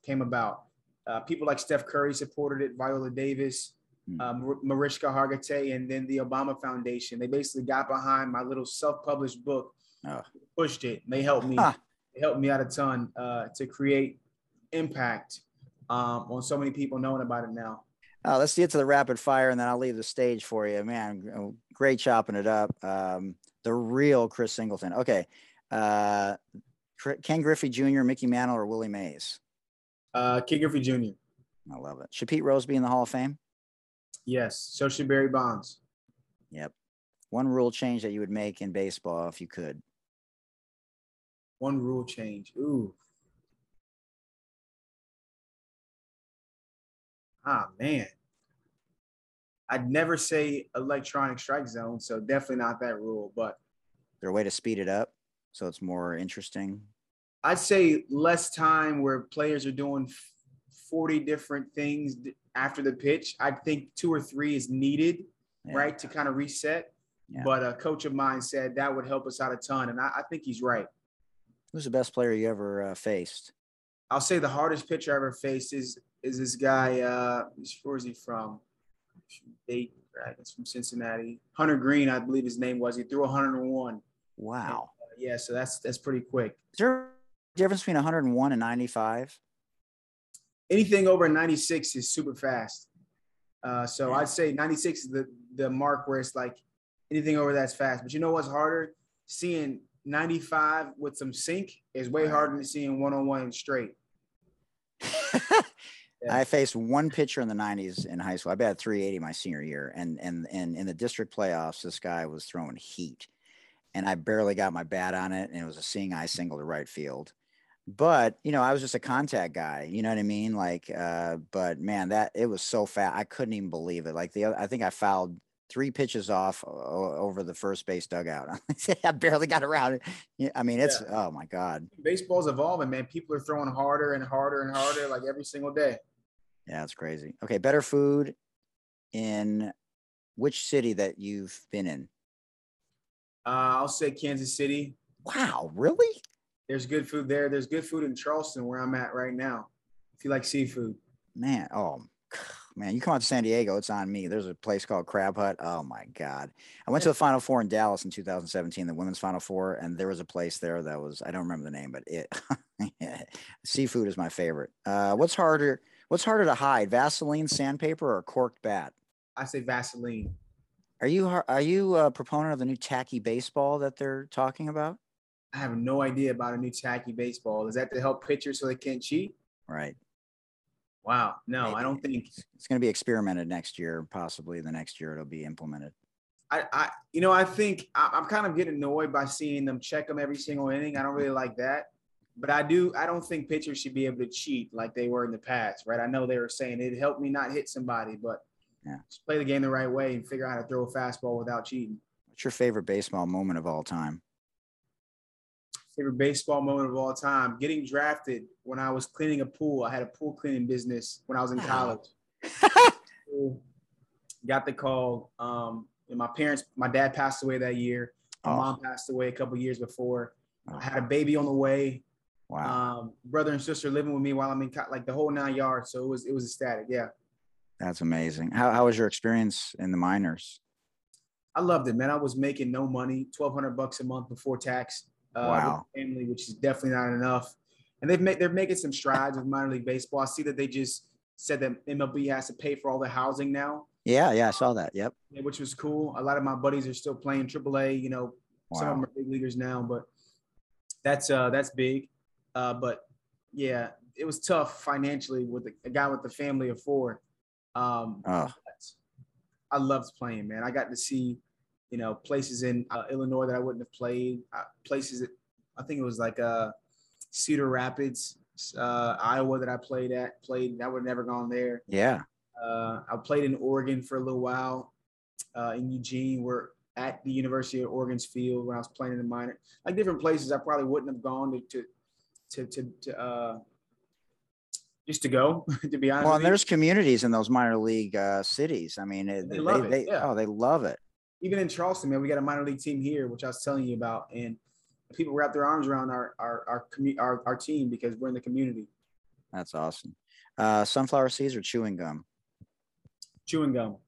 came about. Uh, people like Steph Curry supported it, Viola Davis, Hmm. um, Mariska Hargitay, and then the Obama Foundation. They basically got behind my little self-published book, oh. pushed it. They helped me. They helped me out a ton uh, to create impact um, on so many people knowing about it now. Uh, let's get to the rapid fire, and then I'll leave the stage for you. Man, great chopping it up. Um, the real Chris Singleton. Okay, uh, Ken Griffey Jr., Mickey Mantle, or Willie Mays? Uh, Ken Griffey Jr. I love it. Should Pete Rose be in the Hall of Fame? Yes. So should Barry Bonds. Yep. One rule change that you would make in baseball if you could. One rule change. Ooh. Ah man. I'd never say electronic strike zone, so definitely not that rule. But there a way to speed it up so it's more interesting? I'd say less time where players are doing 40 different things after the pitch. I think two or three is needed, yeah. right, to kind of reset. Yeah. But a coach of mine said that would help us out a ton, and I, I think he's right. Who's the best player you ever uh, faced? I'll say the hardest pitcher I ever faced is is this guy. Uh, where is he from? Eight, right? It's from Cincinnati. Hunter Greene, I believe his name was. He threw 101. Wow. And, uh, yeah, so that's that's pretty quick. Is there a difference between 101 and 95? Anything over 96 is super fast. Uh, so yeah. I'd say 96 is the the mark where it's like anything over that's fast. But you know what's harder? Seeing 95 with some sink is way harder than seeing 101 straight. I faced one pitcher in the 90s in high school. I batted 380 my senior year, and and and in the district playoffs, this guy was throwing heat, and I barely got my bat on it, and it was a seeing eye single to right field. But you know, I was just a contact guy. You know what I mean? Like, uh, but man, that it was so fast. I couldn't even believe it. Like the I think I fouled three pitches off over the first base dugout. I barely got around it. I mean, it's yeah. oh my god. Baseball's evolving, man. People are throwing harder and harder and harder, like every single day. Yeah, it's crazy. Okay, better food in which city that you've been in? Uh, I'll say Kansas City. Wow, really? There's good food there. There's good food in Charleston, where I'm at right now. If you like seafood, man. Oh man, you come out to San Diego, it's on me. There's a place called Crab Hut. Oh my God. I went to the Final Four in Dallas in 2017, the women's Final Four, and there was a place there that was, I don't remember the name, but it seafood is my favorite. Uh, what's harder? What's harder to hide, Vaseline, sandpaper, or corked bat? I say Vaseline. Are you are you a proponent of the new tacky baseball that they're talking about? I have no idea about a new tacky baseball. Is that to help pitchers so they can't cheat? Right. Wow. No, Maybe. I don't think it's going to be experimented next year. Possibly the next year it'll be implemented. I, I you know, I think I, I'm kind of getting annoyed by seeing them check them every single inning. I don't really like that. But I do. I don't think pitchers should be able to cheat like they were in the past, right? I know they were saying it helped me not hit somebody, but yeah. just play the game the right way and figure out how to throw a fastball without cheating. What's your favorite baseball moment of all time? favorite baseball moment of all time. Getting drafted when I was cleaning a pool. I had a pool cleaning business when I was in college. Got the call. Um, and my parents, my dad passed away that year. My oh. mom passed away a couple years before. I had a baby on the way. Wow. Um, brother and sister living with me while I'm in like the whole nine yards. So it was it was ecstatic. Yeah. That's amazing. How how was your experience in the minors? I loved it, man. I was making no money, twelve hundred bucks a month before tax uh, wow. family, which is definitely not enough. And they've made they're making some strides with minor league baseball. I see that they just said that MLB has to pay for all the housing now. Yeah, yeah, I saw that. Yep. Which was cool. A lot of my buddies are still playing AAA. You know, wow. some of them are big leaguers now, but that's uh that's big. Uh, but yeah, it was tough financially with a, a guy with the family of four. Um, oh. I loved playing, man. I got to see you know, places in uh, Illinois that I wouldn't have played, uh, places that I think it was like uh, Cedar Rapids, uh, Iowa that I played at, played, I would have never gone there. Yeah. Uh, I played in Oregon for a little while uh, in Eugene. We're at the University of Oregon's field when I was playing in the minor, like different places I probably wouldn't have gone to, to, to, to, to uh, just to go, to be honest. Well, and there's communities in those minor league uh, cities. I mean, they, they, they, they yeah. oh, they love it even in Charleston, man, we got a minor league team here, which I was telling you about, and people wrap their arms around our our our commu- our, our team because we're in the community. That's awesome. Uh, sunflower seeds or chewing gum? Chewing gum.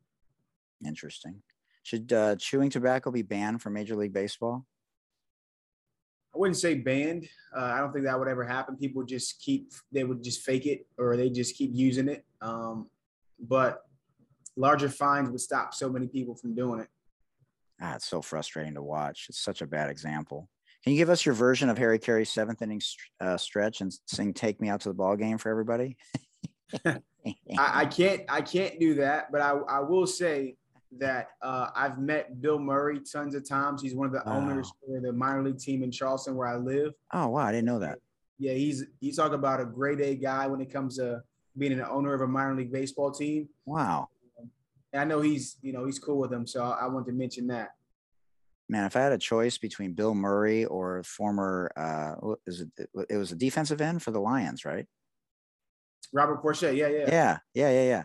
Interesting. Should uh, chewing tobacco be banned from Major League Baseball? I wouldn't say banned. Uh, I don't think that would ever happen. People just keep, they would just fake it or they just keep using it. Um, but larger fines would stop so many people from doing it. Ah, it's so frustrating to watch. It's such a bad example. Can you give us your version of Harry Caray's seventh inning uh, stretch and sing "Take Me Out to the Ball Game" for everybody? I, I, can't. I can't do that, but I, I will say that uh, I've met Bill Murray tons of times. He's one of the oh. owners for the minor league team in Charleston, where I live. Oh wow, I didn't know that. Yeah, he's you talk about a grade A guy when it comes to being an owner of a minor league baseball team. Wow And I know he's, you know, he's cool with him. So I, I wanted to mention that. Man, if I had a choice between Bill Murray or former, uh, is it, it was a defensive end for the Lions, right? Robert Crouch, yeah, yeah, yeah, yeah, yeah, yeah.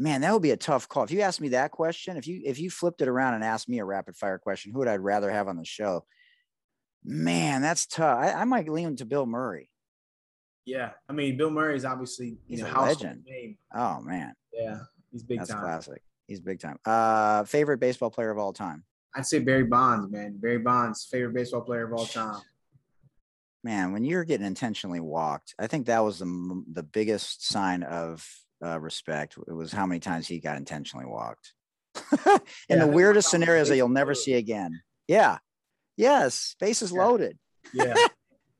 Man, that would be a tough call. If you asked me that question, if you if you flipped it around and asked me a rapid fire question, who would I rather have on the show? Man, that's tough. I, I might lean to Bill Murray. Yeah, I mean, Bill Murray is obviously he's know, a legend. Name. Oh man, yeah, he's big that's time. classic. He's big time. Uh, favorite baseball player of all time. I'd say Barry Bonds, man. Barry Bonds, favorite baseball player of all time. Man, when you're getting intentionally walked, I think that was the the biggest sign of uh, respect. It was how many times he got intentionally walked. In yeah, the weirdest scenarios that you'll never see again. Yeah. Yes. Base is loaded. yeah.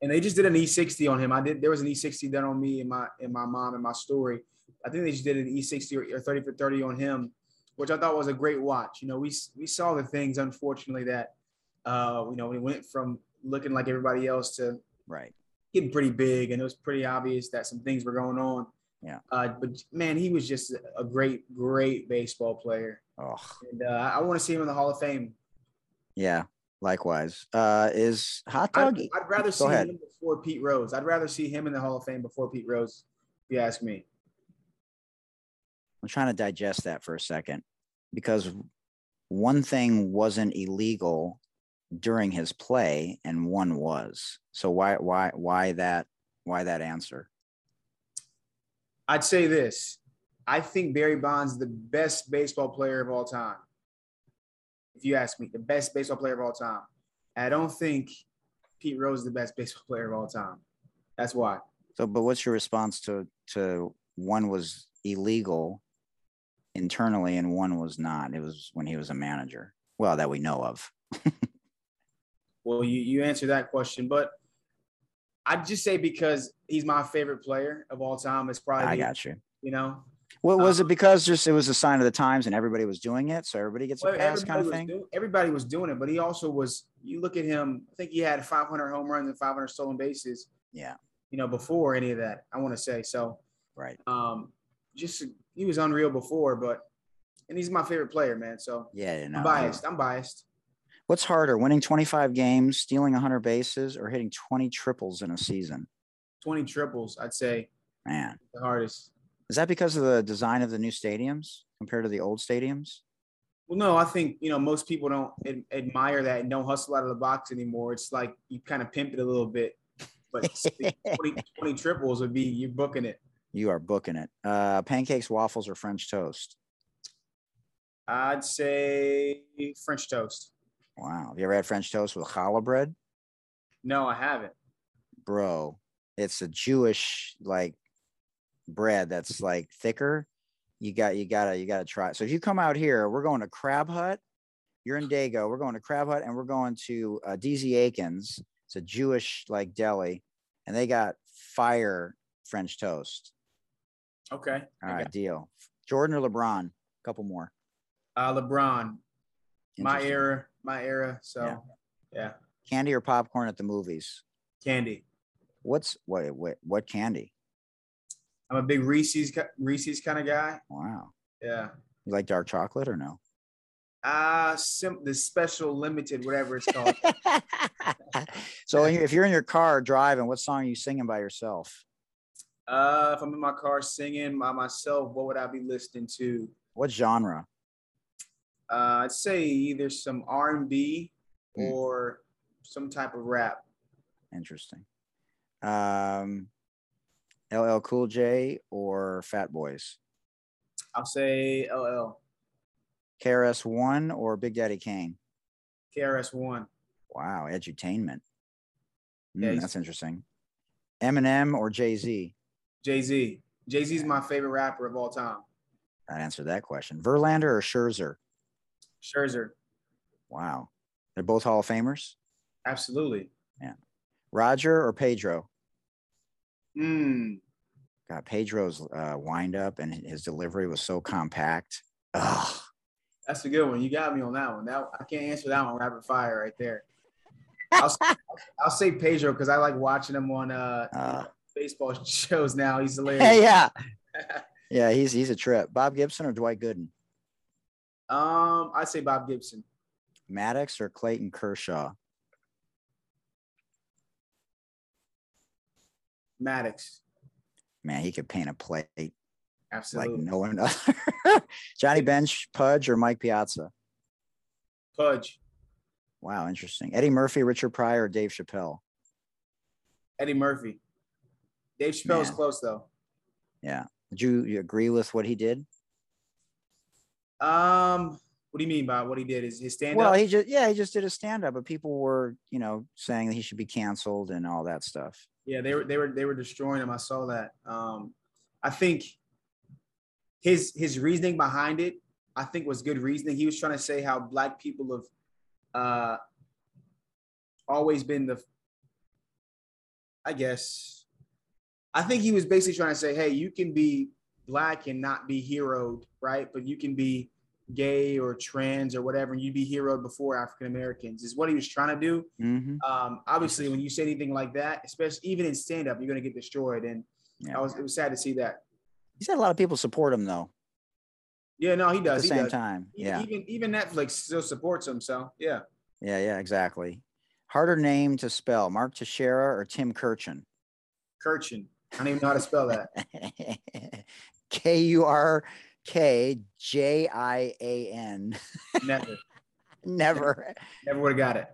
And they just did an E60 on him. I did. There was an E60 done on me and my and my mom and my story. I think they just did an E60 or 30 for 30 on him which I thought was a great watch. You know, we we saw the things unfortunately that uh, you know we went from looking like everybody else to right getting pretty big, and it was pretty obvious that some things were going on. Yeah. Uh, but man, he was just a great, great baseball player. Oh. And uh, I want to see him in the Hall of Fame. Yeah. Likewise. Uh, is hot dog? I'd, I'd rather see ahead. him before Pete Rose. I'd rather see him in the Hall of Fame before Pete Rose. If you ask me. I'm trying to digest that for a second because one thing wasn't illegal during his play and one was. So why why why that why that answer? I'd say this. I think Barry Bonds is the best baseball player of all time. If you ask me, the best baseball player of all time. I don't think Pete Rose is the best baseball player of all time. That's why. So, but what's your response to to one was illegal internally and one was not. It was when he was a manager. Well, that we know of. well, you you answer that question, but I'd just say because he's my favorite player of all time. It's probably I got you. You know. Well, was um, it because just it was a sign of the times and everybody was doing it, so everybody gets well, a pass kind of thing? Do, everybody was doing it, but he also was. You look at him. I think he had 500 home runs and 500 stolen bases. Yeah. You know, before any of that, I want to say so. Right. Um, just he was unreal before, but and he's my favorite player, man. So yeah, no, I'm biased. I'm biased. What's harder, winning 25 games, stealing 100 bases, or hitting 20 triples in a season? 20 triples, I'd say. Man, the hardest. Is that because of the design of the new stadiums compared to the old stadiums? Well, no, I think you know most people don't ad- admire that and don't hustle out of the box anymore. It's like you kind of pimp it a little bit, but 20, 20 triples would be you're booking it. You are booking it. Uh, pancakes, waffles, or French toast? I'd say French toast. Wow. Have you ever had French toast with challah bread? No, I haven't. Bro, it's a Jewish like bread that's like thicker. You got you gotta you gotta try it. So if you come out here, we're going to Crab Hut. You're in Dago. We're going to Crab Hut and we're going to uh, DZ Akins. It's a Jewish like deli, and they got fire French toast. Okay. All right, deal. Jordan or LeBron? A couple more. Uh, LeBron. My era, my era. So, yeah. yeah. Candy or popcorn at the movies? Candy. What's what? What, what candy? I'm a big Reese's Reese's kind of guy. Wow. Yeah. You like dark chocolate or no? Uh sim- the special limited, whatever it's called. so if you're in your car driving, what song are you singing by yourself? Uh, if I'm in my car singing by myself, what would I be listening to? What genre? Uh, I'd say either some R&B mm. or some type of rap. Interesting. Um, LL Cool J or Fat Boys? I'll say LL. KRS One or Big Daddy Kane? KRS One. Wow, edutainment. Mm, yeah, that's interesting. Eminem or Jay Z? Jay Z. Jay Z is my favorite rapper of all time. That answered that question. Verlander or Scherzer? Scherzer. Wow. They're both Hall of Famers? Absolutely. Yeah. Roger or Pedro? Hmm. God, Pedro's uh, wind up and his delivery was so compact. Ugh. That's a good one. You got me on that one. That I can't answer that one rapid fire right there. I'll, I'll say Pedro because I like watching him on uh, uh, baseball shows now. He's hilarious. Hey, yeah. yeah, he's he's a trip. Bob Gibson or Dwight Gooden? Um, I'd say Bob Gibson. Maddux or Clayton Kershaw? Maddux. Man, he could paint a plate Absolutely. like no one other. Johnny Bench, Pudge, or Mike Piazza? Pudge. Wow, interesting. Eddie Murphy, Richard Pryor, or Dave Chappelle? Eddie Murphy. Dave Chappelle's Man. close though. Yeah. Did you, you agree with what he did? Um, what do you mean by what he did? Is his stand up? Well, he just yeah, he just did a stand up, but people were, you know, saying that he should be canceled and all that stuff. Yeah, they were they were they were destroying him. I saw that. Um, I think his his reasoning behind it, I think, was good reasoning. He was trying to say how black people have uh, always been the, I guess, I think he was basically trying to say, hey, you can be black and not be heroed, right? But you can be gay or trans or whatever, and you'd be heroed before African Americans. Is what he was trying to do. Mm-hmm. Um, obviously, when you say anything like that, especially even in stand up, you're going to get destroyed. And Yeah. I was, it was sad to see that. He's had a lot of people support him though. Yeah, no, he does. At the he same does. time. Yeah. Even even Netflix still supports him. So yeah, Yeah, yeah, exactly. Harder name to spell, Mark Teixeira or Tim Kurkjian? Kurkjian. I don't even know how to spell that. K U R K J I A N. Never, Never. never would have got it.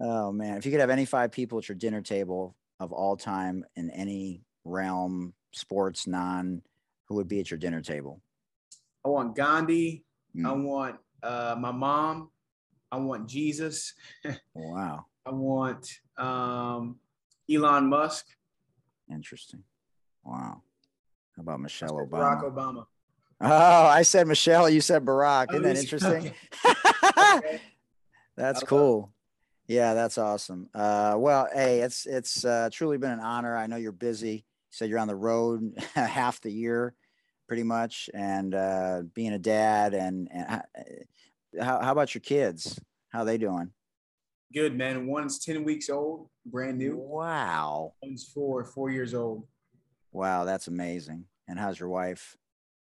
Oh man, if you could have any five people at your dinner table of all time in any realm, sports, non, who would be at your dinner table? I want Gandhi. I Mm, want uh, my mom. I want Jesus. wow, I want um, Elon Musk. interesting. Wow. How about Michelle Obama? Barack Obama? Oh, I said Michelle, you said Barack. Oh, Isn't that interesting? Okay. That's I love it. cool. Yeah, that's awesome. Uh, well, hey, it's it's uh, truly been an honor. I know you're busy. You said you're on the road half the year, pretty much, and uh, being a dad. And, and how how about your kids? How are they doing? Good man. One's ten weeks old, brand new. Wow, One's four, four years old. Wow, that's amazing. And how's your wife?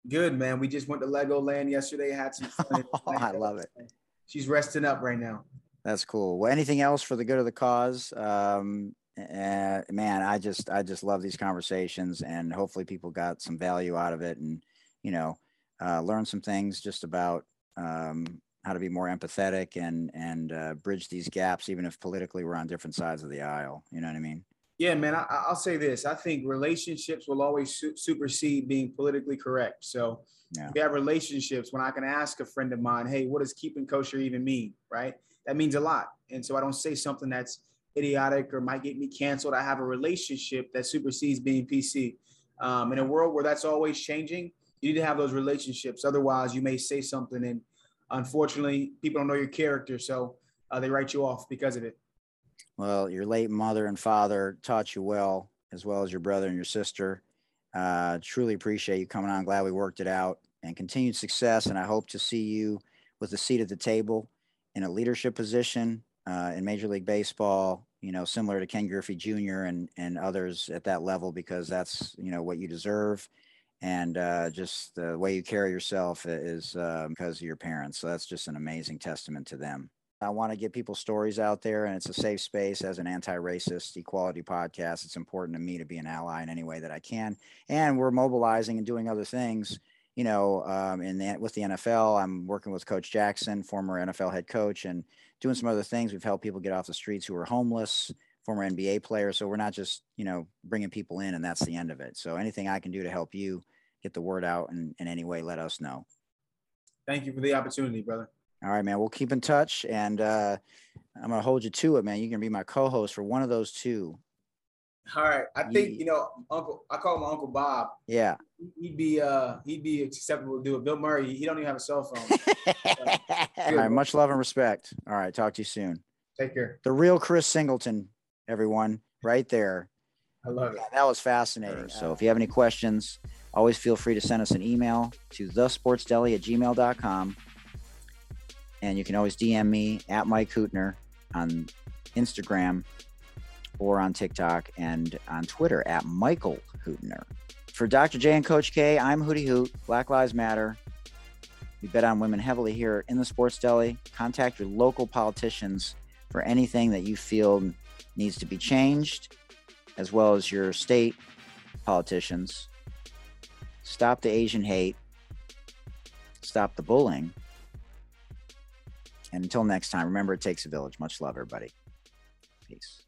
Good man. We just went to Legoland yesterday. Had some fun. Oh, I love it. She's resting up right now. That's cool. Well, anything else for the good of the cause? Um, uh, man, I just I just love these conversations, and hopefully people got some value out of it, and you know, uh, learn some things just about um, how to be more empathetic and and uh, bridge these gaps, even if politically we're on different sides of the aisle. You know what I mean? Yeah, man. I, I'll say this. I think relationships will always su- supersede being politically correct. So Yeah. we have relationships when I can ask a friend of mine, hey, what does keeping kosher even mean? Right? That means a lot. And so I don't say something that's idiotic or might get me canceled. I have a relationship that supersedes being PC. Um, in a world where that's always changing, you need to have those relationships. Otherwise, you may say something and unfortunately, people don't know your character. So uh, they write you off because of it. Well, your late mother and father taught you well, as well as your brother and your sister. Uh, truly appreciate you coming on. Glad we worked it out and continued success. And I hope to see you with a seat at the table in a leadership position uh, in Major League Baseball, you know, similar to Ken Griffey Jr. and, and others at that level, because that's, you know, what you deserve. And uh, just the way you carry yourself is uh, because of your parents. So that's just an amazing testament to them. I want to get people's stories out there, and it's a safe space as an anti-racist equality podcast. It's important to me to be an ally in any way that I can, and we're mobilizing and doing other things. You know, um, in the, with the NFL, I'm working with Coach Jackson, former NFL head coach, and doing some other things. We've helped people get off the streets who are homeless, former NBA players. So we're not just you know bringing people in, and that's the end of it. So anything I can do to help you get the word out in, in any way, let us know. Thank you for the opportunity, brother. All right, man. We'll keep in touch, and uh, I'm gonna hold you to it, man. You're gonna be my co-host for one of those two. All right. I think you know, Uncle. I call him Uncle Bob. Yeah. He'd be uh he'd be acceptable to do it. Bill Murray, he don't even have a cell phone. All right. Much love and respect. All right. Talk to you soon. Take care. The real Chris Singleton, everyone, right there. I love it. That was fascinating. So if you have any questions, always feel free to send us an email to thesportsdeli at gmail.com. And you can always DM me at Mike Hootner on Instagram or on TikTok and on Twitter at Michael Hootner. For Dr. J and Coach K, I'm Hootie Hoot. Black Lives Matter. We bet on women heavily here in the Sports Deli. Contact your local politicians for anything that you feel needs to be changed, as well as your state politicians. Stop the Asian hate. Stop the bullying. And until next time, remember it takes a village. Much love, everybody. Peace.